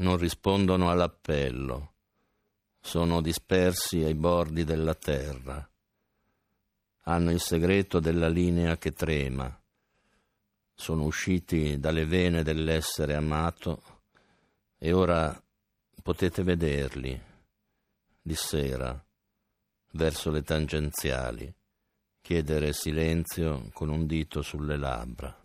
non rispondono all'appello, sono dispersi ai bordi della terra, hanno il segreto della linea che trema, sono usciti dalle vene dell'essere amato e ora potete vederli di sera verso le tangenziali, chiedere silenzio con un dito sulle labbra.